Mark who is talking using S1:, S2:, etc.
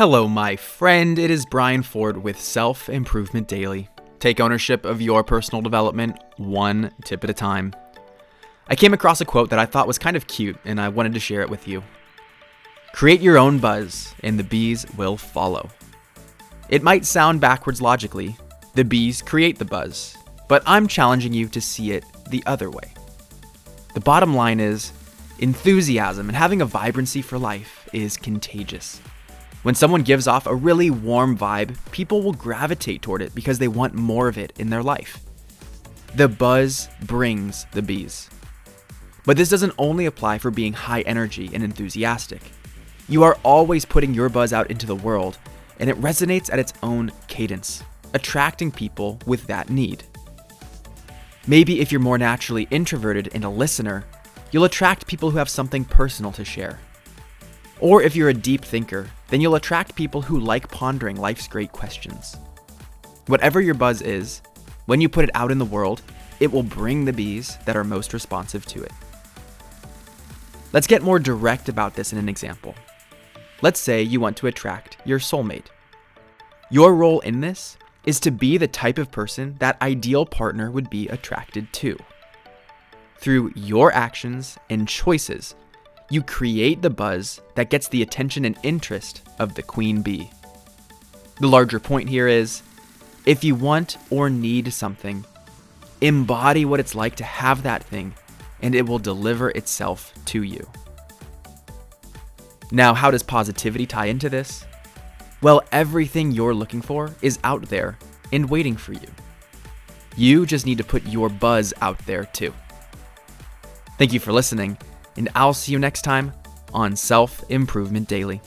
S1: Hello, my friend. It is Brian Ford with Self Improvement Daily. Take ownership of your personal development one tip at a time. I came across a quote that I thought was kind of cute, and I wanted to share it with you. Create your own buzz, and the bees will follow. It might sound backwards logically. The bees create the buzz, but I'm challenging you to see it the other way. The bottom line is enthusiasm and having a vibrancy for life is contagious. When someone gives off a really warm vibe, people will gravitate toward it because they want more of it in their life. The buzz brings the bees. But this doesn't only apply for being high energy and enthusiastic. You are always putting your buzz out into the world, and it resonates at its own cadence, attracting people with that need. Maybe if you're more naturally introverted and a listener, you'll attract people who have something personal to share. Or if you're a deep thinker, then you'll attract people who like pondering life's great questions. Whatever your buzz is, when you put it out in the world, it will bring the bees that are most responsive to it. Let's get more direct about this in an example. Let's say you want to attract your soulmate. Your role in this is to be the type of person that ideal partner would be attracted to. Through your actions and choices, you create the buzz that gets the attention and interest of the queen bee. The larger point here is if you want or need something, embody what it's like to have that thing, and it will deliver itself to you. Now, how does positivity tie into this? Well, everything you're looking for is out there and waiting for you. You just need to put your buzz out there too. Thank you for listening, and I'll see you next time on Self Improvement Daily.